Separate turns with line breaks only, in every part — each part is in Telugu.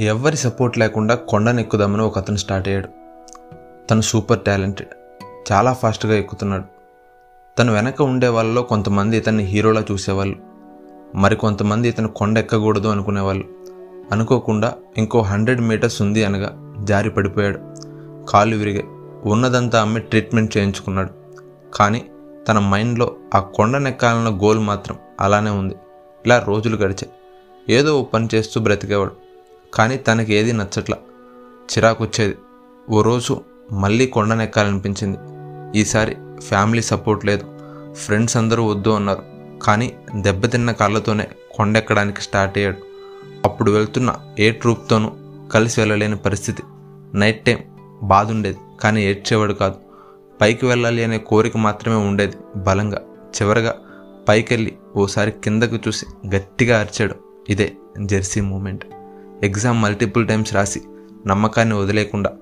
ఎవ్వరి సపోర్ట్ లేకుండా కొండను ఎక్కుదామని ఒక అతను స్టార్ట్ అయ్యాడు. తను సూపర్ టాలెంటెడ్ చాలా ఫాస్ట్గా ఎక్కుతున్నాడు. తను వెనక ఉండే వాళ్ళలో కొంతమంది ఇతన్ని హీరోలా చూసేవాళ్ళు. మరి కొంతమంది ఇతను కొండ ఎక్కకూడదు అనుకునేవాళ్ళు. అనుకోకుండా ఇంకో హండ్రెడ్ మీటర్స్ ఉంది అనగా జారి పడిపోయాడు. కాళ్ళు విరిగాయి ఉన్నదంతా అమ్మి ట్రీట్మెంట్ చేయించుకున్నాడు. కానీ తన మైండ్లో ఆ కొండనెక్కాలన్న గోల్ మాత్రం అలానే ఉంది. ఇలా రోజులు గడిచాయి. ఏదో పని చేస్తూ బ్రతికేవాడు. కానీ తనకి ఏది నచ్చట్లా. చిరాకొచ్చేది. ఓ రోజు మళ్ళీ కొండనెక్కాలనిపించింది. ఈసారి ఫ్యామిలీ సపోర్ట్ లేదు. ఫ్రెండ్స్ అందరూ వద్దు అన్నారు. కానీ దెబ్బతిన్న కాళ్ళతోనే కొండెక్కడానికి స్టార్ట్ అయ్యాడు. అప్పుడు వెళ్తున్న ఏ ట్రూప్తోనూ కలిసి వెళ్ళలేని పరిస్థితి. నైట్ టైం బాధ ఉండేది కానీ ఏడ్చేవాడు కాదు. పైకి వెళ్ళాలి అనే కోరిక మాత్రమే ఉండేది బలంగా. చివరగా పైకెళ్ళి ఓసారి కిందకు చూసి గట్టిగా అరిచాడు. ఇదే Jersey moment. Exam multiple times రాసి నమ్మకాన్ని వదిలేకుండా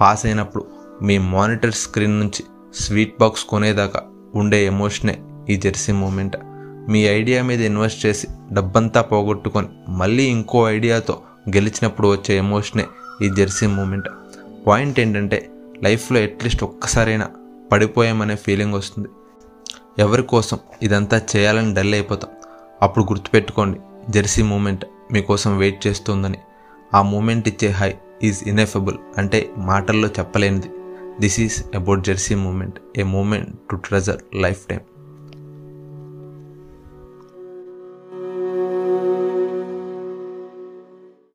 పాస్ అయినప్పుడు మీ మానిటర్ స్క్రీన్ నుంచి స్వీట్ బాక్స్ కొనేదాకా ఉండే ఎమోషనే ఈ జెర్సీ మూమెంట్. మీ ఐడియా మీద ఇన్వెస్ట్ చేసి డబ్బంతా పోగొట్టుకొని మళ్ళీ ఇంకో ఐడియాతో గెలిచినప్పుడు వచ్చే ఎమోషనే ఈ జెర్సీ మూమెంట్. పాయింట్ ఏంటంటే లైఫ్లో అట్లీస్ట్ ఒక్కసారైనా పడిపోయామనే ఫీలింగ్ వస్తుంది. ఎవరి కోసం ఇదంతా చేయాలని డల్ అయిపోతాం. అప్పుడు గుర్తుపెట్టుకోండి జెర్సీ మూమెంట్ మీకోసం వెయిట్ చేస్తుందని. ఆ మూమెంట్ ఇచ్చే హై ఈజ్ ఇన్ఎఫబుల్ అంటే మాటల్లో చెప్పలేనిది. This is about Jersey moment a moment to treasure lifetime.